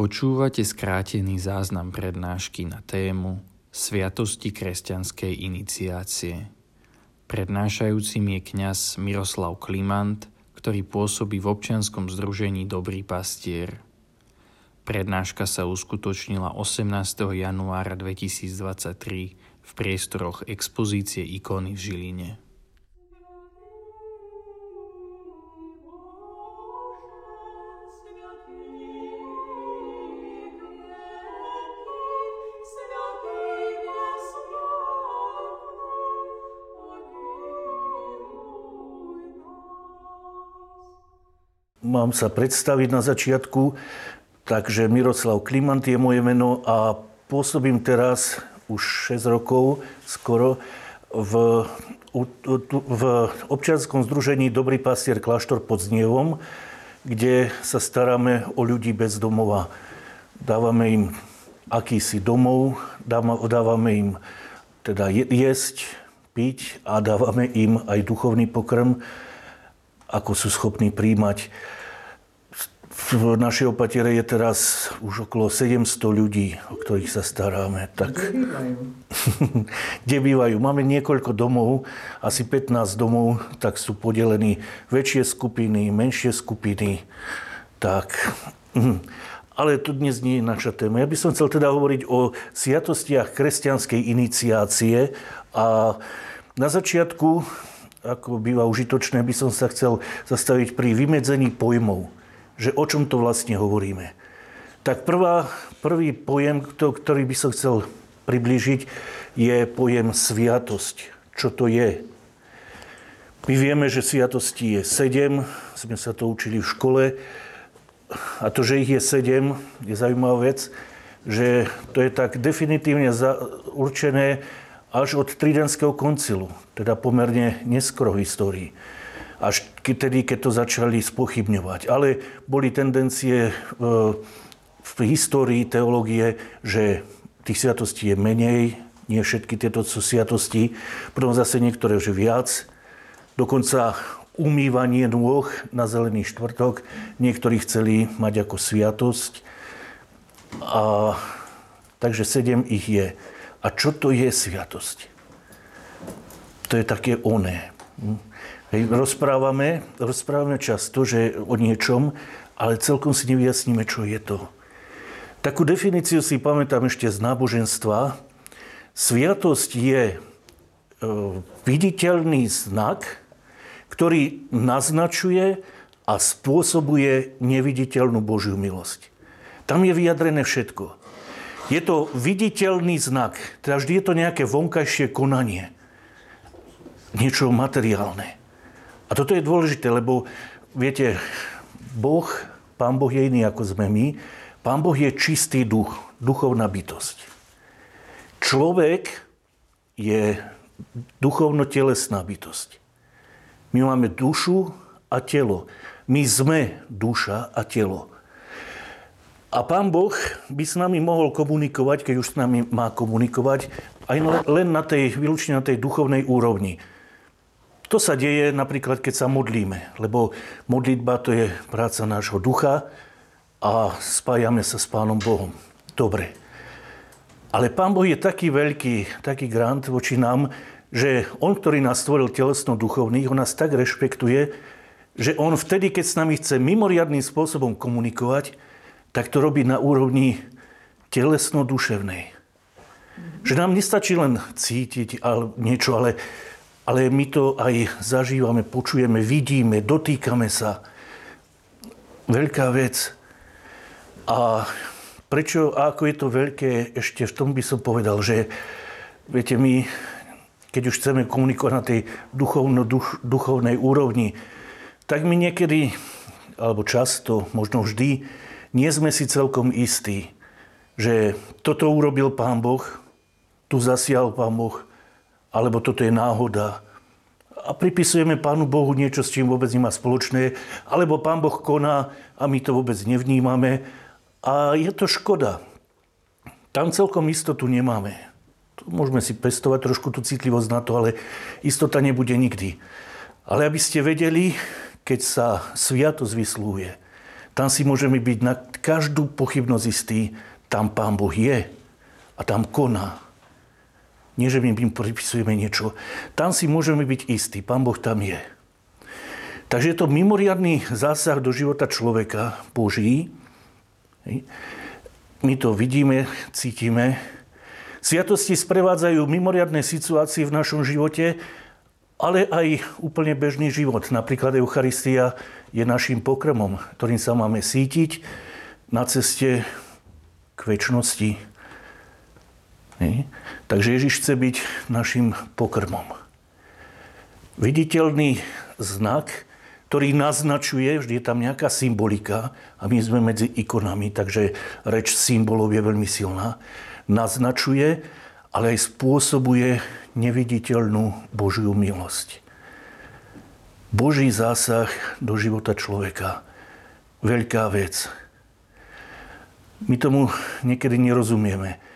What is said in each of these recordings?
Počúvate skrátený záznam prednášky na tému Sviatosti kresťanskej iniciácie. Prednášajúcim je kňaz Miroslav Klimant, ktorý pôsobí v občianskom združení Dobrý pastier. Prednáška sa uskutočnila 18. januára 2023 v priestoroch expozície ikony v Žiline. Mám sa predstaviť na začiatku. Takže Miroslav Klimant je moje meno a pôsobím teraz už 6 rokov skoro v, v občianskom združení Dobrý pastier Kláštor pod Znievom, kde sa staráme o ľudí bez domova. Dávame im akýsi domov, dávame im teda jesť, piť a dávame im aj duchovný pokrm, ako sú schopní príjmať v našej opatere je teraz už okolo 700 ľudí, o ktorých sa staráme. Tak... Kde bývajú? Kde bývajú? Máme niekoľko domov, asi 15 domov, tak sú podelení väčšie skupiny, menšie skupiny. Tak. Ale to dnes nie je naša téma. Ja by som chcel teda hovoriť o sviatostiach kresťanskej iniciácie a na začiatku, ako býva užitočné, by som sa chcel zastaviť pri vymedzení pojmov že o čom to vlastne hovoríme. Tak prvá, prvý pojem, ktorý by som chcel priblížiť, je pojem sviatosť. Čo to je? My vieme, že sviatosti je sedem, sme sa to učili v škole. A to, že ich je sedem, je zaujímavá vec, že to je tak definitívne určené až od Tridentského koncilu, teda pomerne neskoro v histórii až tedy, keď to začali spochybňovať. Ale boli tendencie e, v histórii teológie, že tých sviatostí je menej, nie všetky tieto sú sviatosti, potom zase niektoré že viac. Dokonca umývanie nôh na zelený štvrtok niektorí chceli mať ako sviatosť. A, takže sedem ich je. A čo to je sviatosť? To je také oné. Hm? Hej, rozprávame, rozprávame často že o niečom, ale celkom si nevyjasníme, čo je to. Takú definíciu si pamätám ešte z náboženstva. Sviatosť je e, viditeľný znak, ktorý naznačuje a spôsobuje neviditeľnú Božiu milosť. Tam je vyjadrené všetko. Je to viditeľný znak, teda vždy je to nejaké vonkajšie konanie. Niečo materiálne. A toto je dôležité, lebo viete, Boh, Pán Boh je iný ako sme my. Pán Boh je čistý duch, duchovná bytosť. Človek je duchovno-telesná bytosť. My máme dušu a telo. My sme duša a telo. A Pán Boh by s nami mohol komunikovať, keď už s nami má komunikovať, aj len na tej, výlučne na tej duchovnej úrovni. To sa deje napríklad, keď sa modlíme, lebo modlitba to je práca nášho ducha a spájame sa s Pánom Bohom. Dobre. Ale Pán Boh je taký veľký, taký grant voči nám, že On, ktorý nás stvoril telesno-duchovných, On nás tak rešpektuje, že On vtedy, keď s nami chce mimoriadným spôsobom komunikovať, tak to robí na úrovni telesno-duševnej. Že nám nestačí len cítiť niečo, ale ale my to aj zažívame, počujeme, vidíme, dotýkame sa. Veľká vec. A prečo a ako je to veľké, ešte v tom by som povedal, že viete, my, keď už chceme komunikovať na tej duchovno, duch, duchovnej úrovni, tak my niekedy, alebo často, možno vždy, nie sme si celkom istí, že toto urobil Pán Boh, tu zasial Pán Boh, alebo toto je náhoda. A pripisujeme Pánu Bohu niečo, s čím vôbec nemá spoločné, alebo Pán Boh koná a my to vôbec nevnímame. A je to škoda. Tam celkom istotu nemáme. Môžeme si pestovať trošku tú citlivosť na to, ale istota nebude nikdy. Ale aby ste vedeli, keď sa sviatosť vyslúje, Tam si môžeme byť na každú pochybnosť istý, tam Pán Boh je a tam koná. Nie, že my im pripisujeme niečo. Tam si môžeme byť istí, Pán Boh tam je. Takže je to mimoriadný zásah do života človeka, Boží. My to vidíme, cítime. Sviatosti sprevádzajú mimoriadné situácie v našom živote, ale aj úplne bežný život. Napríklad Eucharistia je našim pokrmom, ktorým sa máme sítiť na ceste k väčšnosti. Takže Ježiš chce byť našim pokrmom. Viditeľný znak, ktorý naznačuje, vždy je tam nejaká symbolika a my sme medzi ikonami, takže reč symbolov je veľmi silná, naznačuje, ale aj spôsobuje neviditeľnú Božiu milosť. Boží zásah do života človeka. Veľká vec. My tomu niekedy nerozumieme.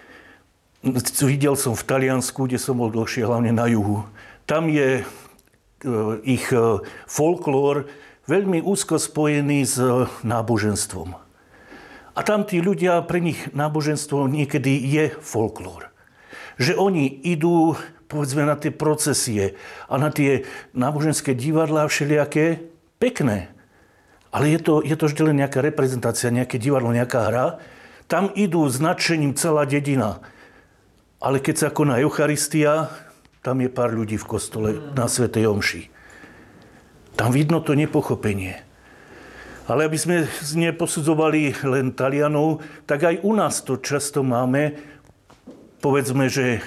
Videl som v Taliansku, kde som bol dlhšie, hlavne na juhu. Tam je e, ich e, folklór veľmi úzko spojený s náboženstvom. A tam tí ľudia, pre nich náboženstvo niekedy je folklór. Že oni idú povedzme na tie procesie a na tie náboženské divadlá všelijaké pekné. Ale je to, je to vždy len nejaká reprezentácia, nejaké divadlo, nejaká hra. Tam idú značením celá dedina. Ale keď sa koná Eucharistia, tam je pár ľudí v kostole na Svetej Omši. Tam vidno to nepochopenie. Ale aby sme neposudzovali len Talianov, tak aj u nás to často máme. Povedzme, že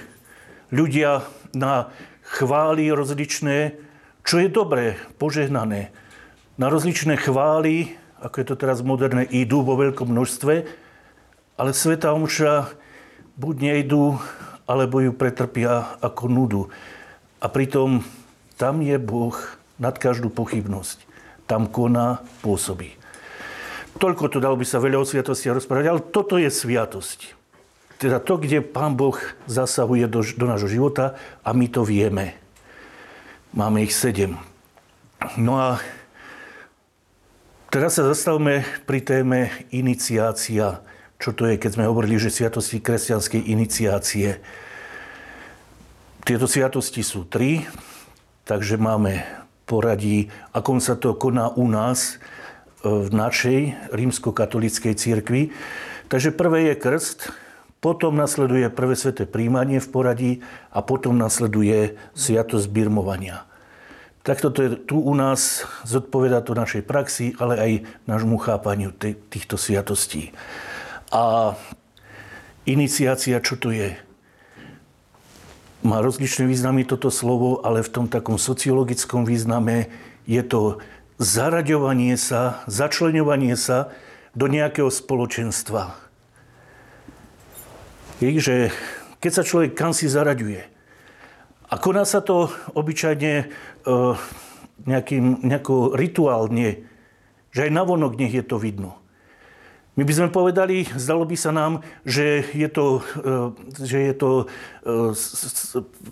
ľudia na chvály rozličné, čo je dobré, požehnané. Na rozličné chvály, ako je to teraz moderné, idú vo veľkom množstve, ale Sveta Omša buď nejdú, alebo ju pretrpia ako nudu. A pritom tam je Boh nad každú pochybnosť. Tam koná, pôsobí. Toľko to dalo by sa veľa o sviatosti rozprávať, ale toto je sviatosť. Teda to, kde Pán Boh zasahuje do, do nášho života a my to vieme. Máme ich sedem. No a teraz sa zastavme pri téme iniciácia. Čo to je, keď sme hovorili, že sviatosti kresťanskej iniciácie. Tieto sviatosti sú tri, takže máme poradí, akom sa to koná u nás e, v našej rímskokatolíckej cirkvi. Takže prvé je krst, potom nasleduje prvé sveté príjmanie v poradí a potom nasleduje sviatosť birmovania. Takto to je tu u nás, zodpoveda to našej praxi, ale aj nášmu chápaniu týchto sviatostí. A iniciácia, čo to je? Má rozličné významy toto slovo, ale v tom takom sociologickom význame je to zaraďovanie sa, začlenovanie sa do nejakého spoločenstva je, že keď sa človek kam si zaraďuje a koná sa to obyčajne e, nejakým, nejako rituálne, že aj navonok nech je to vidno. My by sme povedali, zdalo by sa nám, že je to, e, že je to e,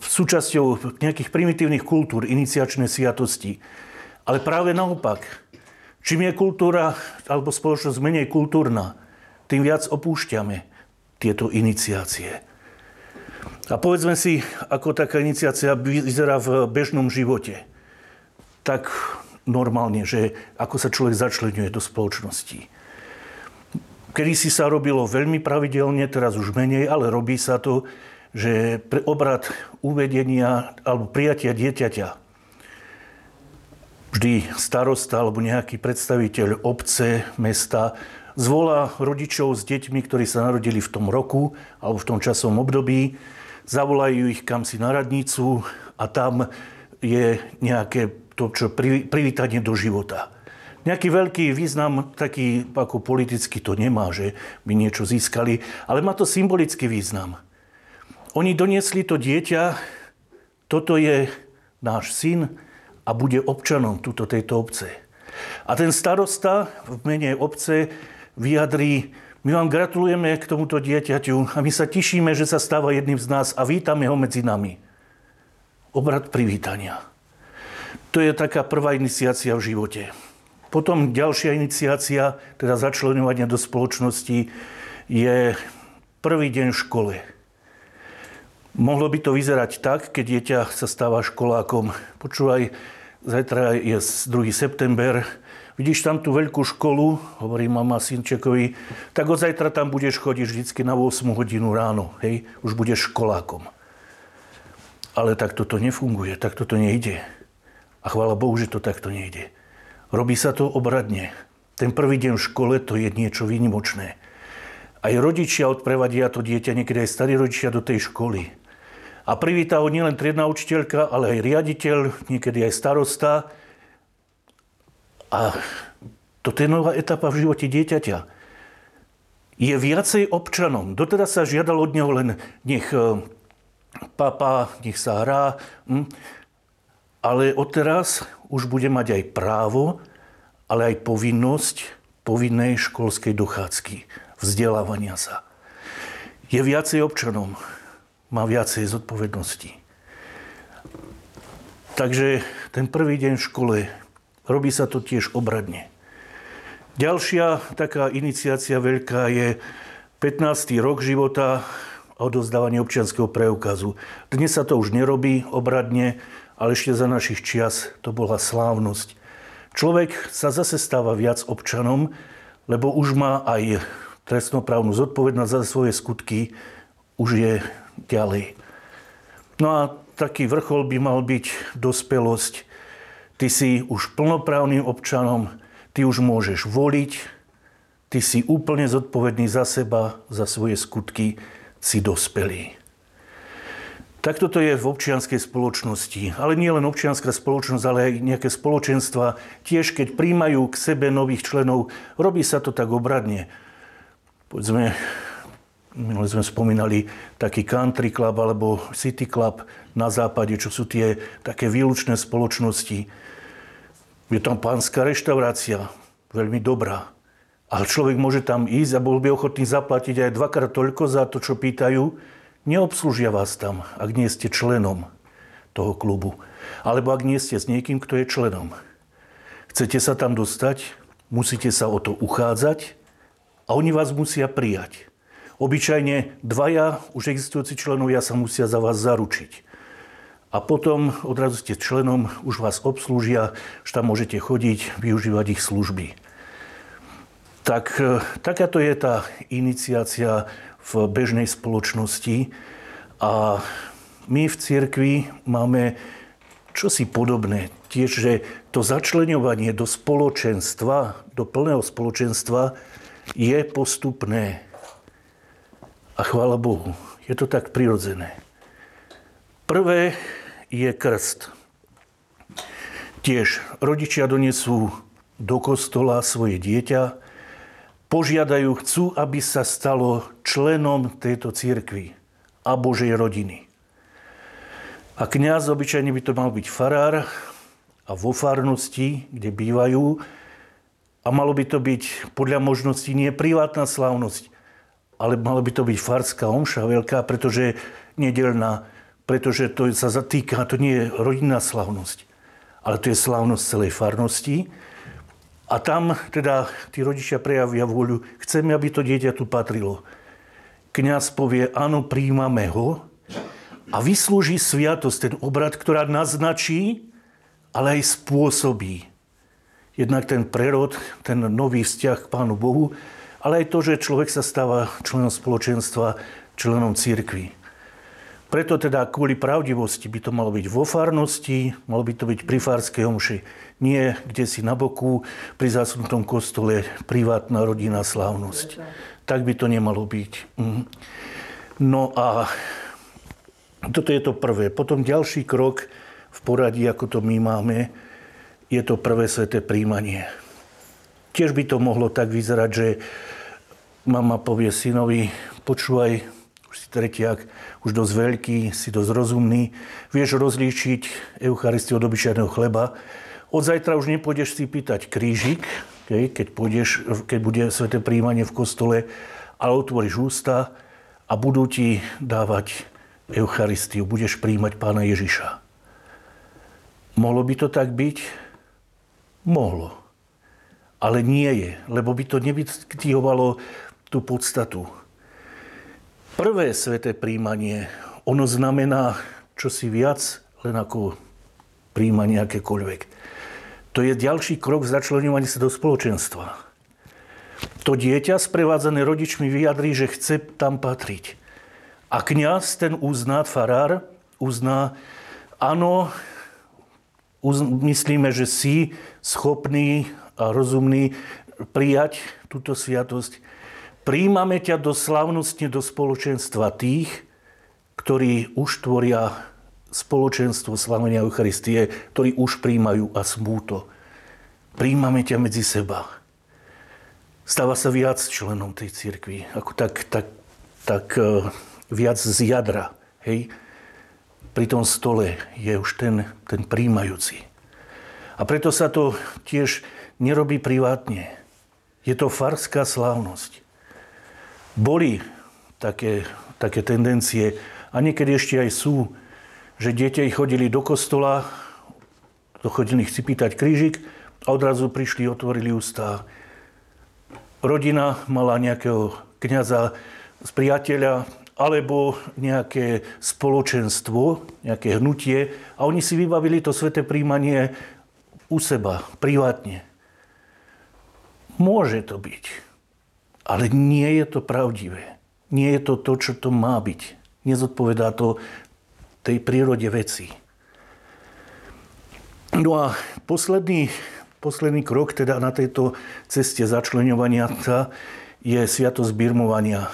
súčasťou nejakých primitívnych kultúr, iniciačné sviatosti. Ale práve naopak, čím je kultúra alebo spoločnosť menej kultúrna, tým viac opúšťame tieto iniciácie. A povedzme si, ako taká iniciácia vyzerá v bežnom živote. Tak normálne, že ako sa človek začlenuje do spoločnosti. Kedy si sa robilo veľmi pravidelne, teraz už menej, ale robí sa to, že pre obrad uvedenia alebo prijatia dieťaťa vždy starosta alebo nejaký predstaviteľ obce, mesta zvolá rodičov s deťmi, ktorí sa narodili v tom roku alebo v tom časovom období, zavolajú ich kam si na radnicu a tam je nejaké to, čo privítanie do života. Nejaký veľký význam, taký ako politicky to nemá, že by niečo získali, ale má to symbolický význam. Oni doniesli to dieťa, toto je náš syn a bude občanom tuto tejto obce. A ten starosta v mene obce vyjadrí, my vám gratulujeme k tomuto dieťaťu a my sa tešíme, že sa stáva jedným z nás a vítame ho medzi nami. Obrad privítania. To je taká prvá iniciácia v živote. Potom ďalšia iniciácia, teda začlenovanie do spoločnosti, je prvý deň v škole. Mohlo by to vyzerať tak, keď dieťa sa stáva školákom. Počúvaj, zajtra je 2. september, vidíš tam tú veľkú školu, hovorí mama synčekovi, tak od zajtra tam budeš chodiť vždycky na 8 hodinu ráno, hej, už budeš školákom. Ale tak toto nefunguje, tak toto nejde. A chvála Bohu, že to takto nejde. Robí sa to obradne. Ten prvý deň v škole to je niečo výnimočné aj rodičia odprevadia to dieťa, niekedy aj starí rodičia do tej školy. A privíta ho nielen triedna učiteľka, ale aj riaditeľ, niekedy aj starosta. A toto je nová etapa v živote dieťaťa. Je viacej občanom. Doteraz sa žiadalo od neho len nech e, papa, nech sa hrá. Hm? Ale odteraz už bude mať aj právo, ale aj povinnosť povinnej školskej dochádzky vzdelávania sa. Je viacej občanom, má viacej zodpovedností. Takže ten prvý deň v škole, robí sa to tiež obradne. Ďalšia taká iniciácia veľká je 15. rok života a odozdávanie občianského preukazu. Dnes sa to už nerobí obradne, ale ešte za našich čias to bola slávnosť. Človek sa zase stáva viac občanom, lebo už má aj trestnoprávnu zodpovednosť za svoje skutky, už je ďalej. No a taký vrchol by mal byť dospelosť. Ty si už plnoprávnym občanom, ty už môžeš voliť, ty si úplne zodpovedný za seba, za svoje skutky, si dospelý. Takto to je v občianskej spoločnosti. Ale nie len občianská spoločnosť, ale aj nejaké spoločenstva. Tiež keď príjmajú k sebe nových členov, robí sa to tak obradne povedzme, minule sme spomínali taký country club alebo city club na západe, čo sú tie také výlučné spoločnosti. Je tam pánska reštaurácia, veľmi dobrá. Ale človek môže tam ísť a bol by ochotný zaplatiť aj dvakrát toľko za to, čo pýtajú. Neobslúžia vás tam, ak nie ste členom toho klubu. Alebo ak nie ste s niekým, kto je členom. Chcete sa tam dostať, musíte sa o to uchádzať a oni vás musia prijať. Obyčajne dvaja už existujúci členovia sa musia za vás zaručiť. A potom odrazu ste členom, už vás obslúžia, že tam môžete chodiť, využívať ich služby. Tak e, takáto je tá iniciácia v bežnej spoločnosti a my v cirkvi máme čosi podobné. Tiež, že to začlenovanie do spoločenstva, do plného spoločenstva je postupné. A chvála Bohu, je to tak prirodzené. Prvé je krst. Tiež rodičia donesú do kostola svoje dieťa, požiadajú, chcú, aby sa stalo členom tejto církvy a Božej rodiny. A kňaz obyčajne by to mal byť farár a vo farnosti, kde bývajú, a malo by to byť podľa možností nie privátna slávnosť, ale malo by to byť farská omša veľká, pretože nedelná, pretože to sa zatýka, to nie je rodinná slávnosť, ale to je slávnosť celej farnosti. A tam teda tí rodičia prejavia vôľu, chceme, aby to dieťa tu patrilo. Kňaz povie, áno, príjmame ho a vyslúži sviatosť, ten obrad, ktorá naznačí, ale aj spôsobí Jednak ten prerod, ten nový vzťah k Pánu Bohu, ale aj to, že človek sa stáva členom spoločenstva, členom církvy. Preto teda kvôli pravdivosti by to malo byť vo farnosti, malo by to byť pri fárskej omši. Nie kde si na boku, pri zásnutom kostole, privátna rodinná slávnosť. Tak by to nemalo byť. Mhm. No a toto je to prvé. Potom ďalší krok v poradí, ako to my máme, je to prvé sveté príjmanie. Tiež by to mohlo tak vyzerať, že mama povie synovi, počúvaj, už si tretiak, už dosť veľký, si dosť rozumný, vieš rozlíčiť Eucharistiu od obyčajného chleba. Od zajtra už nepôjdeš si pýtať krížik, keď, pôjdeš, keď bude sveté príjmanie v kostole, ale otvoríš ústa a budú ti dávať Eucharistiu, budeš príjmať pána Ježiša. Mohlo by to tak byť? Mohlo. Ale nie je, lebo by to nevystihovalo tú podstatu. Prvé sveté príjmanie, ono znamená čosi viac, len ako príjmanie akékoľvek. To je ďalší krok začlenovania sa do spoločenstva. To dieťa sprevádzané rodičmi vyjadrí, že chce tam patriť. A kňaz ten uzná, farár, uzná, áno, uz, myslíme, že si schopný a rozumný prijať túto sviatosť. Príjmame ťa do slávnosti, do spoločenstva tých, ktorí už tvoria spoločenstvo slávenia Eucharistie, ktorí už príjmajú a smúto. Príjmame ťa medzi seba. Stáva sa viac členom tej cirkvi, ako tak, tak, tak uh, viac z jadra. Hej? Pri tom stole je už ten, ten príjmajúci. A preto sa to tiež nerobí privátne. Je to farská slávnosť. Boli také, také tendencie, a niekedy ešte aj sú, že deti chodili do kostola, chodili si pýtať krížik a odrazu prišli, otvorili ústa. Rodina mala nejakého kniaza z priateľa alebo nejaké spoločenstvo, nejaké hnutie a oni si vybavili to sveté príjmanie u seba, privátne. Môže to byť, ale nie je to pravdivé. Nie je to to, čo to má byť. Nezodpovedá to tej prírode veci. No a posledný, posledný krok teda na tejto ceste začlenovania sa je sviatosť birmovania.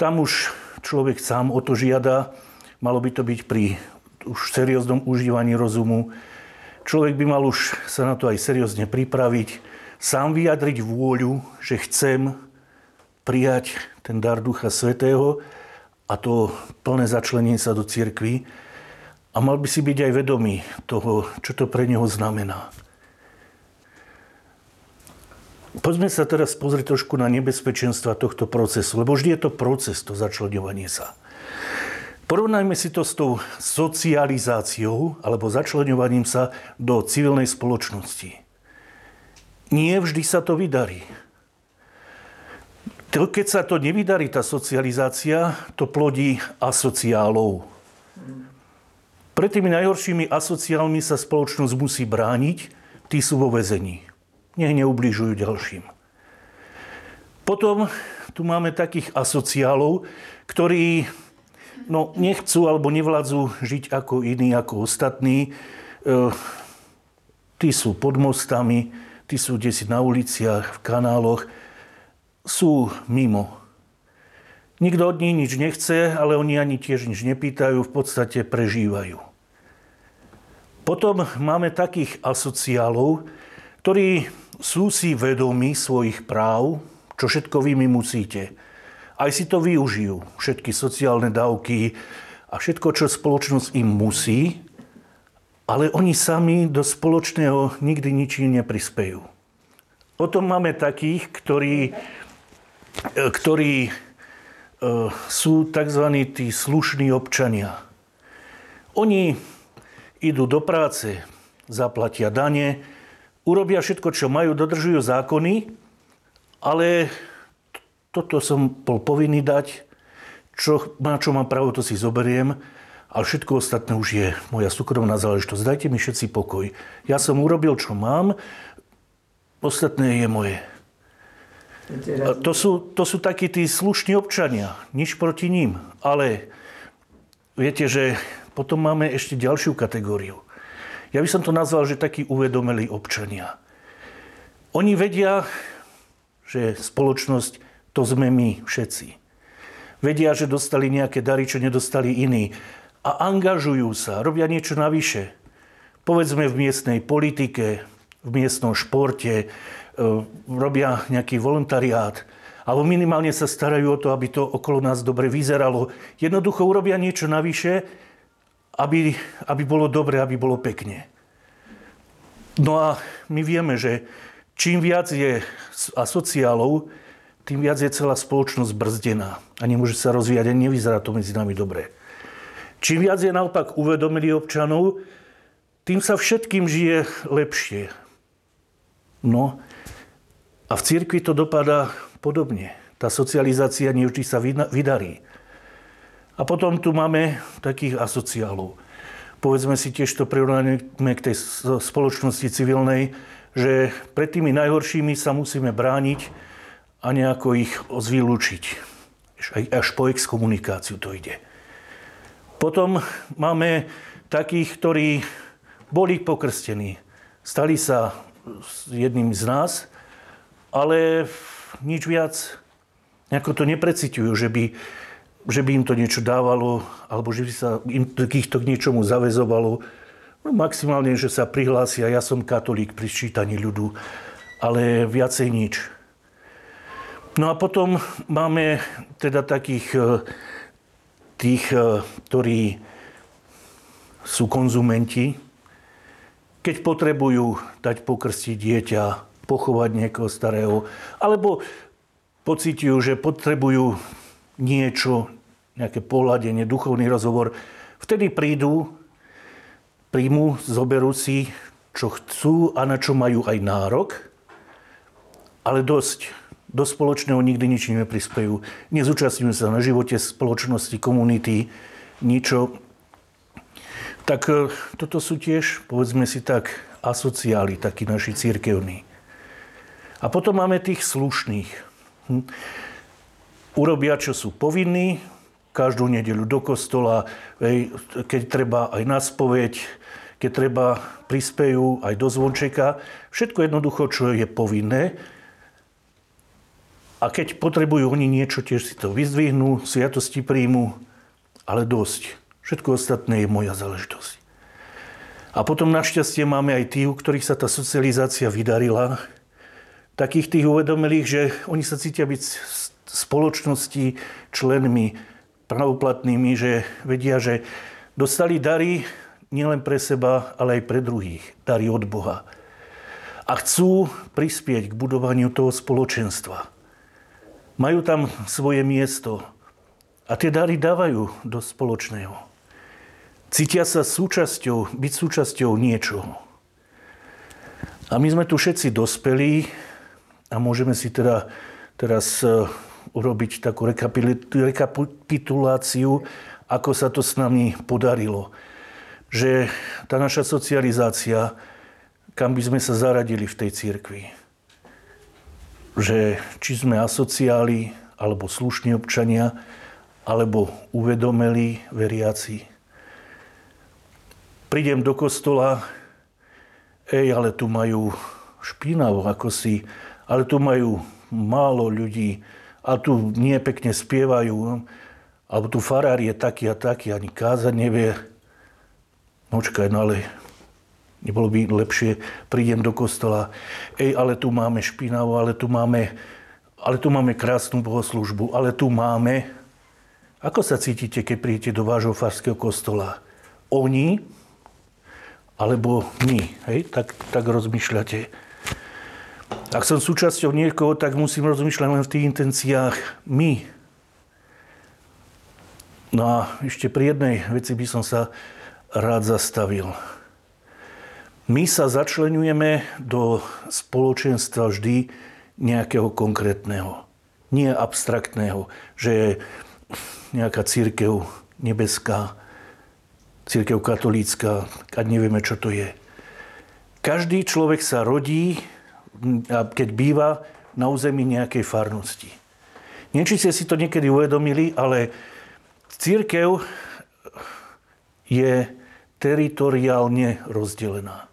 Tam už človek sám o to žiada. Malo by to byť pri už serióznom užívaní rozumu, Človek by mal už sa na to aj seriózne pripraviť, sám vyjadriť vôľu, že chcem prijať ten dar Ducha Svetého a to plné začlenie sa do cirkvy. A mal by si byť aj vedomý toho, čo to pre neho znamená. Poďme sa teraz pozrieť trošku na nebezpečenstva tohto procesu, lebo vždy je to proces, to začlenovanie sa. Porovnajme si to s tou socializáciou alebo začlenovaním sa do civilnej spoločnosti. Nie vždy sa to vydarí. Keď sa to nevydarí, tá socializácia, to plodí asociálov. Pred tými najhoršími asociálmi sa spoločnosť musí brániť, tí sú vo vezení. Nech neubližujú ďalším. Potom tu máme takých asociálov, ktorí no, nechcú alebo nevládzu žiť ako iní, ako ostatní. E, tí sú pod mostami, tí sú desi na uliciach, v kanáloch. Sú mimo. Nikto od nich nič nechce, ale oni ani tiež nič nepýtajú, v podstate prežívajú. Potom máme takých asociálov, ktorí sú si vedomí svojich práv, čo všetko vy mi musíte aj si to využijú. Všetky sociálne dávky a všetko, čo spoločnosť im musí, ale oni sami do spoločného nikdy ničím neprispejú. Potom máme takých, ktorí, ktorí e, sú tzv. tí slušní občania. Oni idú do práce, zaplatia dane, urobia všetko, čo majú, dodržujú zákony, ale toto som bol povinný dať, čo, na čo mám právo, to si zoberiem, ale všetko ostatné už je moja súkromná záležitosť. Dajte mi všetci pokoj. Ja som urobil, čo mám, ostatné je moje. To sú, to sú takí tí slušní občania, nič proti ním. Ale viete, že potom máme ešte ďalšiu kategóriu. Ja by som to nazval, že takí uvedomelí občania. Oni vedia, že spoločnosť to sme my všetci. Vedia, že dostali nejaké dary, čo nedostali iní. A angažujú sa, robia niečo navyše. Povedzme v miestnej politike, v miestnom športe, robia nejaký voluntariát, alebo minimálne sa starajú o to, aby to okolo nás dobre vyzeralo. Jednoducho urobia niečo navyše, aby, aby bolo dobre, aby bolo pekne. No a my vieme, že čím viac je asociálov, tým viac je celá spoločnosť brzdená a nemôže sa rozvíjať a nevyzerá to medzi nami dobre. Čím viac je naopak uvedomili občanov, tým sa všetkým žije lepšie. No, A v cirkvi to dopadá podobne. Tá socializácia nevždy sa vydarí. A potom tu máme takých asociálov. Povedzme si tiež to prirovnanie k tej spoločnosti civilnej, že pred tými najhoršími sa musíme brániť a nejako ich zvylúčiť. Až po exkomunikáciu to ide. Potom máme takých, ktorí boli pokrstení. Stali sa jedným z nás, ale nič viac nejako to nepreciťujú, že by, že by im to niečo dávalo, alebo že by sa im ich to k niečomu zavezovalo. No maximálne, že sa prihlásia, ja som katolík pri sčítaní ľudu, ale viacej nič. No a potom máme teda takých e, tých, e, ktorí sú konzumenti, keď potrebujú dať pokrstiť dieťa, pochovať niekoho starého, alebo pocitujú, že potrebujú niečo, nejaké pohľadenie, duchovný rozhovor, vtedy prídu, príjmu, zoberú si, čo chcú a na čo majú aj nárok, ale dosť. Do spoločného nikdy nič neprispejú. Nezúčastňujú sa na živote spoločnosti, komunity, ničo tak e, toto sú tiež, povedzme si tak, asociáli, takí naši církevní. A potom máme tých slušných. Hm. Urobia, čo sú povinní, každú nedelu do kostola, keď treba aj na spoveď, keď treba prispejú aj do zvončeka. Všetko jednoducho, čo je povinné. A keď potrebujú oni niečo, tiež si to vyzdvihnú, sviatosti príjmu, ale dosť. Všetko ostatné je moja záležitosť. A potom našťastie máme aj tí, u ktorých sa tá socializácia vydarila. Takých tých uvedomilých, že oni sa cítia byť spoločnosti členmi pravoplatnými, že vedia, že dostali dary nielen pre seba, ale aj pre druhých. Dary od Boha. A chcú prispieť k budovaniu toho spoločenstva. Majú tam svoje miesto. A tie dary dávajú do spoločného. Cítia sa súčasťou, byť súčasťou niečoho. A my sme tu všetci dospelí a môžeme si teda teraz e, urobiť takú rekapituláciu, ako sa to s nami podarilo. Že tá naša socializácia, kam by sme sa zaradili v tej cirkvi. Že či sme asociáli, alebo slušní občania, alebo uvedomeli veriaci, prídem do kostola, ej, ale tu majú špinavo, ako si, ale tu majú málo ľudí a tu nie pekne spievajú, no. alebo tu farár je taký a taký, ani kázať nevie. Nočkaj, no ale nebolo by lepšie, prídem do kostola, ej, ale tu máme špinavo, ale tu máme, ale tu máme krásnu bohoslužbu, ale tu máme... Ako sa cítite, keď príjete do vášho farského kostola? Oni alebo my. Hej? Tak, tak rozmýšľate. Ak som súčasťou niekoho, tak musím rozmýšľať len v tých intenciách my. No a ešte pri jednej veci by som sa rád zastavil. My sa začlenujeme do spoločenstva vždy nejakého konkrétneho, nie abstraktného, že je nejaká církev nebeská, církev katolícka, a nevieme, čo to je. Každý človek sa rodí, keď býva na území nejakej farnosti. Neviem, či ste si to niekedy uvedomili, ale církev je teritoriálne rozdelená.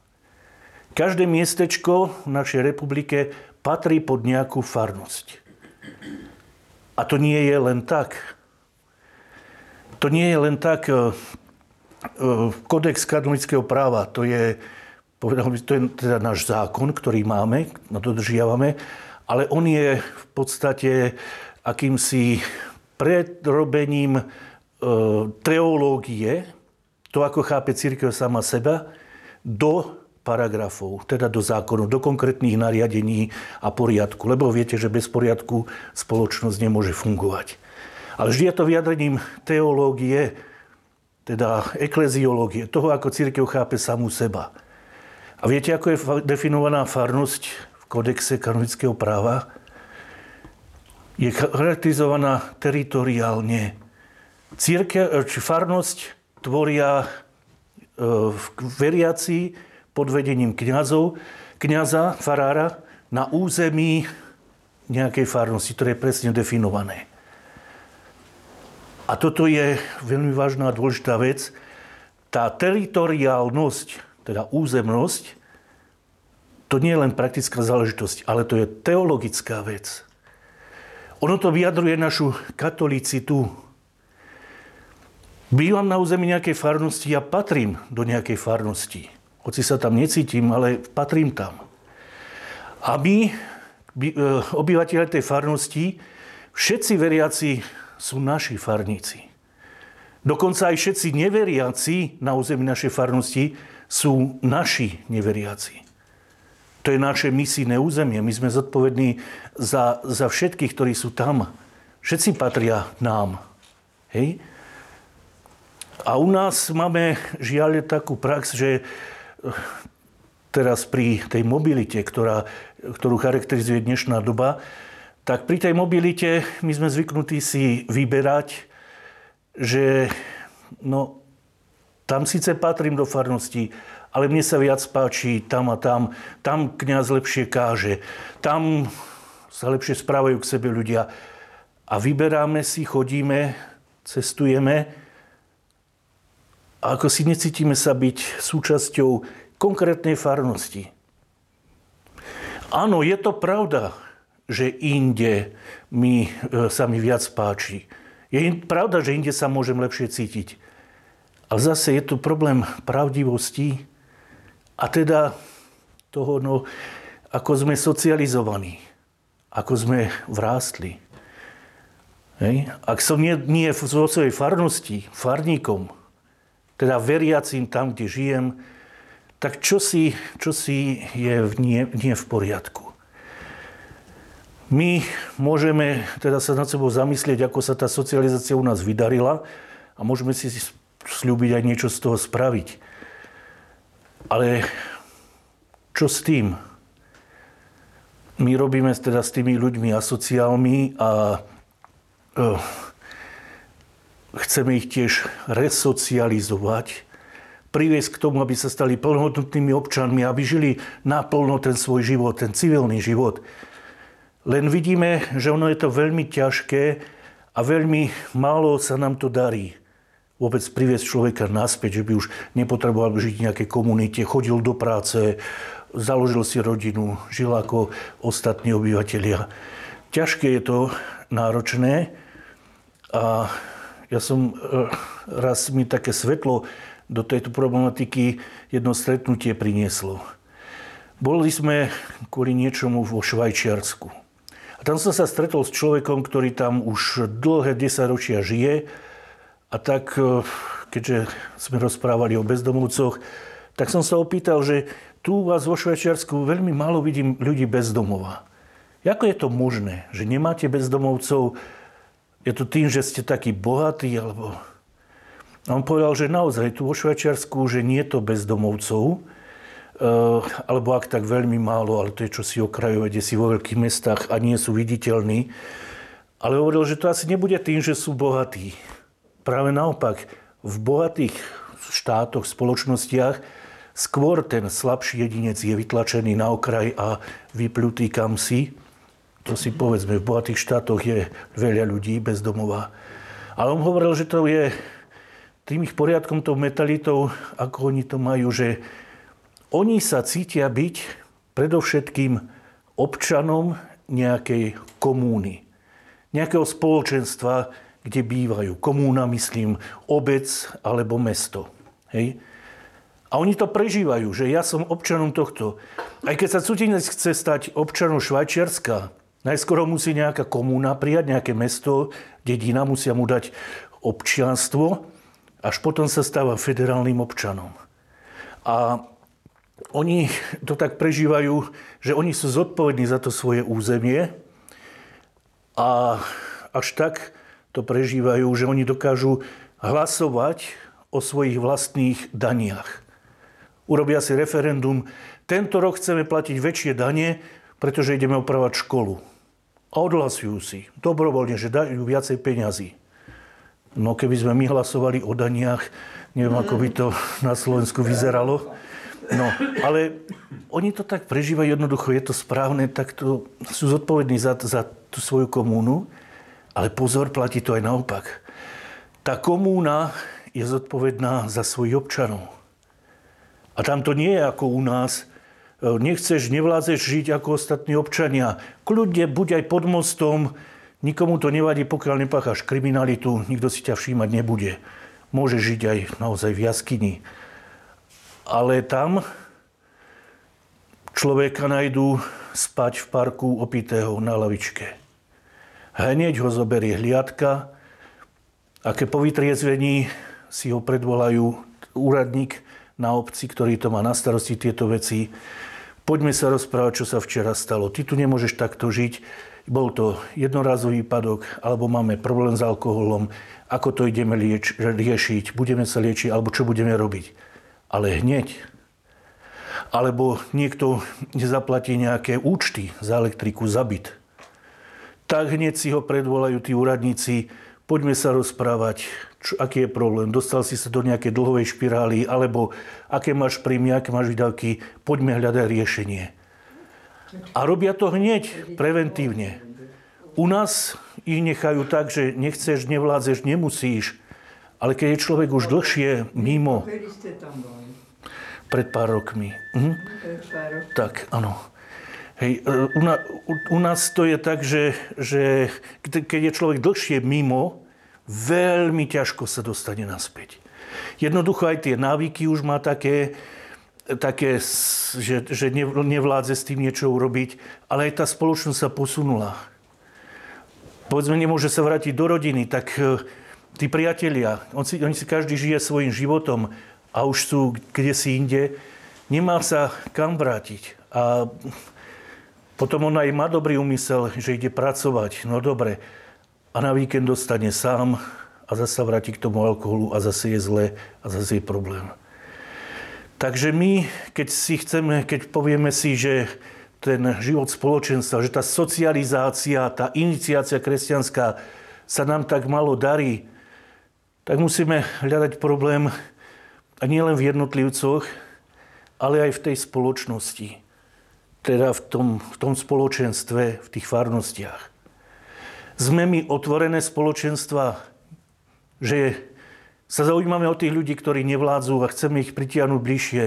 Každé miestečko v našej republike patrí pod nejakú farnosť. A to nie je len tak. To nie je len tak, E, kodex kanonického práva, to je, povedal by, to je teda náš zákon, ktorý máme, no dodržiavame, ale on je v podstate akýmsi predrobením e, teológie, to ako chápe církev sama seba, do paragrafov, teda do zákonov, do konkrétnych nariadení a poriadku. Lebo viete, že bez poriadku spoločnosť nemôže fungovať. Ale vždy je to vyjadrením teológie, teda ekleziológie, toho, ako církev chápe samú seba. A viete, ako je definovaná farnosť v kodexe kanonického práva, je charakterizovaná teritoriálne. Církev, či farnosť tvoria e, veriaci pod vedením kňazov, kňaza, farára na území nejakej farnosti, ktoré je presne definované. A toto je veľmi vážna a dôležitá vec. Tá teritoriálnosť, teda územnosť, to nie je len praktická záležitosť, ale to je teologická vec. Ono to vyjadruje našu katolicitu. Bývam na území nejakej farnosti, ja patrím do nejakej farnosti. Hoci sa tam necítim, ale patrím tam. A my, e, obyvateľe tej farnosti, všetci veriaci sú naši farníci. Dokonca aj všetci neveriaci na území našej farnosti sú naši neveriaci. To je naše misijné územie. My sme zodpovední za, za všetkých, ktorí sú tam. Všetci patria nám. Hej? A u nás máme žiaľ takú prax, že teraz pri tej mobilite, ktorá, ktorú charakterizuje dnešná doba, tak pri tej mobilite my sme zvyknutí si vyberať, že no, tam síce patrím do farnosti, ale mne sa viac páči tam a tam, tam kňaz lepšie káže, tam sa lepšie správajú k sebe ľudia. A vyberáme si, chodíme, cestujeme a ako si necítime sa byť súčasťou konkrétnej farnosti. Áno, je to pravda, že inde mi, e, sa mi viac páči. Je pravda, že inde sa môžem lepšie cítiť. Ale zase je tu problém pravdivosti a teda toho, no, ako sme socializovaní, ako sme vrástli. Hej. Ak som nie, nie vo svojej farnosti, farníkom, teda veriacím tam, kde žijem, tak čo si, čo si je nie, nie v poriadku. My môžeme teda sa nad sebou zamyslieť, ako sa tá socializácia u nás vydarila a môžeme si slúbiť aj niečo z toho spraviť. Ale čo s tým? My robíme teda s tými ľuďmi asociálmi a uh, chceme ich tiež resocializovať, priviesť k tomu, aby sa stali plnohodnotnými občanmi, aby žili naplno ten svoj život, ten civilný život. Len vidíme, že ono je to veľmi ťažké a veľmi málo sa nám to darí vôbec priviesť človeka naspäť, že by už nepotreboval žiť v nejakej komunite, chodil do práce, založil si rodinu, žil ako ostatní obyvateľia. Ťažké je to, náročné a ja som e, raz mi také svetlo do tejto problematiky jedno stretnutie prinieslo. Boli sme kvôli niečomu vo Švajčiarsku. A tam som sa stretol s človekom, ktorý tam už dlhé desaťročia žije a tak, e, keďže sme rozprávali o bezdomovcoch, tak som sa opýtal, že tu u vás vo Švajčiarsku veľmi málo vidím ľudí bezdomova. Ako je to možné, že nemáte bezdomovcov? Je to tým, že ste takí bohatí? Alebo... A on povedal, že naozaj tu vo Švajčiarsku, že nie je to bezdomovcov, e, alebo ak tak veľmi málo, ale to je čo si okrajové, kde si vo veľkých mestách a nie sú viditeľní. Ale hovoril, že to asi nebude tým, že sú bohatí Práve naopak, v bohatých štátoch, spoločnostiach skôr ten slabší jedinec je vytlačený na okraj a vyplutý kam si. To si povedzme, v bohatých štátoch je veľa ľudí bez domova. Ale on hovoril, že to je tým ich poriadkom, tou metalitou, ako oni to majú, že oni sa cítia byť predovšetkým občanom nejakej komúny, nejakého spoločenstva, kde bývajú. Komúna, myslím, obec alebo mesto. Hej? A oni to prežívajú, že ja som občanom tohto. Aj keď sa cudzinec chce stať občanom Švajčiarska, najskôr musí nejaká komúna prijať, nejaké mesto, dedina, musia mu dať občianstvo, až potom sa stáva federálnym občanom. A oni to tak prežívajú, že oni sú zodpovední za to svoje územie a až tak to prežívajú, že oni dokážu hlasovať o svojich vlastných daniach. Urobia si referendum, tento rok chceme platiť väčšie dane, pretože ideme opravať školu. A odhlasujú si dobrovoľne, že dajú viacej peňazí. No keby sme my hlasovali o daniach, neviem, ako by to na Slovensku vyzeralo. No, ale oni to tak prežívajú jednoducho, je to správne, tak to sú zodpovední za, za tú svoju komúnu. Ale pozor, platí to aj naopak. Tá komúna je zodpovedná za svojich občanov. A tam to nie je ako u nás, E, nechceš, nevládzeš žiť ako ostatní občania. Kľudne buď aj pod mostom, nikomu to nevadí, pokiaľ nepácháš kriminalitu, nikto si ťa všímať nebude. Môže žiť aj naozaj v jaskyni. Ale tam človeka najdú spať v parku opitého na lavičke. Hneď ho zoberie hliadka a keď po vytriezvení si ho predvolajú úradník na obci, ktorý to má na starosti tieto veci, poďme sa rozprávať, čo sa včera stalo. Ty tu nemôžeš takto žiť. Bol to jednorazový výpadok, alebo máme problém s alkoholom. Ako to ideme lieč- riešiť? Budeme sa liečiť, alebo čo budeme robiť? Ale hneď. Alebo niekto nezaplatí nejaké účty za elektriku, za byt. Tak hneď si ho predvolajú tí úradníci, poďme sa rozprávať, čo, aký je problém, dostal si sa do nejakej dlhovej špirály, alebo aké máš príjmy, aké máš výdavky, poďme hľadať riešenie. A robia to hneď, preventívne. U nás ich nechajú tak, že nechceš, nevládzeš, nemusíš. Ale keď je človek už dlhšie mimo... Pred pár rokmi. Mhm. Tak, áno. Hej, e, u, na, u, u nás to je tak, že, že keď je človek dlhšie mimo, veľmi ťažko sa dostane naspäť. Jednoducho aj tie návyky už má také, také že, že nevládze s tým niečo urobiť, ale aj tá spoločnosť sa posunula. Povedzme, nemôže sa vrátiť do rodiny, tak e, tí priatelia, on si, oni si každý žije svojim životom a už sú kde si inde, nemá sa kam vrátiť. A potom on aj má dobrý úmysel, že ide pracovať. No dobre, a na víkend dostane sám a zase vráti k tomu alkoholu a zase je zle a zase je problém. Takže my, keď si chceme, keď povieme si, že ten život spoločenstva, že tá socializácia, tá iniciácia kresťanská sa nám tak malo darí, tak musíme hľadať problém a nielen v jednotlivcoch, ale aj v tej spoločnosti. Teda v tom, v tom spoločenstve, v tých farnostiach. Sme my otvorené spoločenstva, že sa zaujímame o tých ľudí, ktorí nevládzu a chceme ich pritiahnuť bližšie.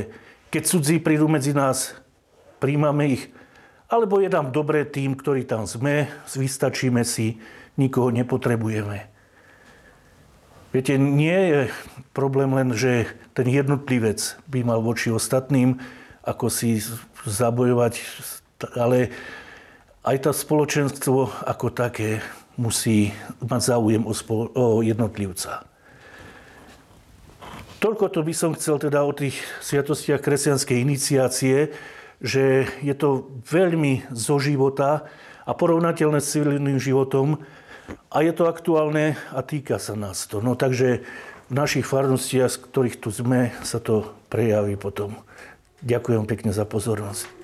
Keď cudzí prídu medzi nás, príjmame ich. Alebo je nám dobré tým, ktorí tam sme, vystačíme si, nikoho nepotrebujeme. Viete, nie je problém len, že ten jednotlivec by mal voči ostatným ako si zabojovať, ale aj tá spoločenstvo ako také musí mať záujem o, spolo- o jednotlivca. Toľko to by som chcel teda o tých sviatostiach kresťanskej iniciácie, že je to veľmi zo života a porovnateľné s civilným životom a je to aktuálne a týka sa nás to. No takže v našich farnostiach, z ktorých tu sme, sa to prejaví potom. Ďakujem pekne za pozornosť.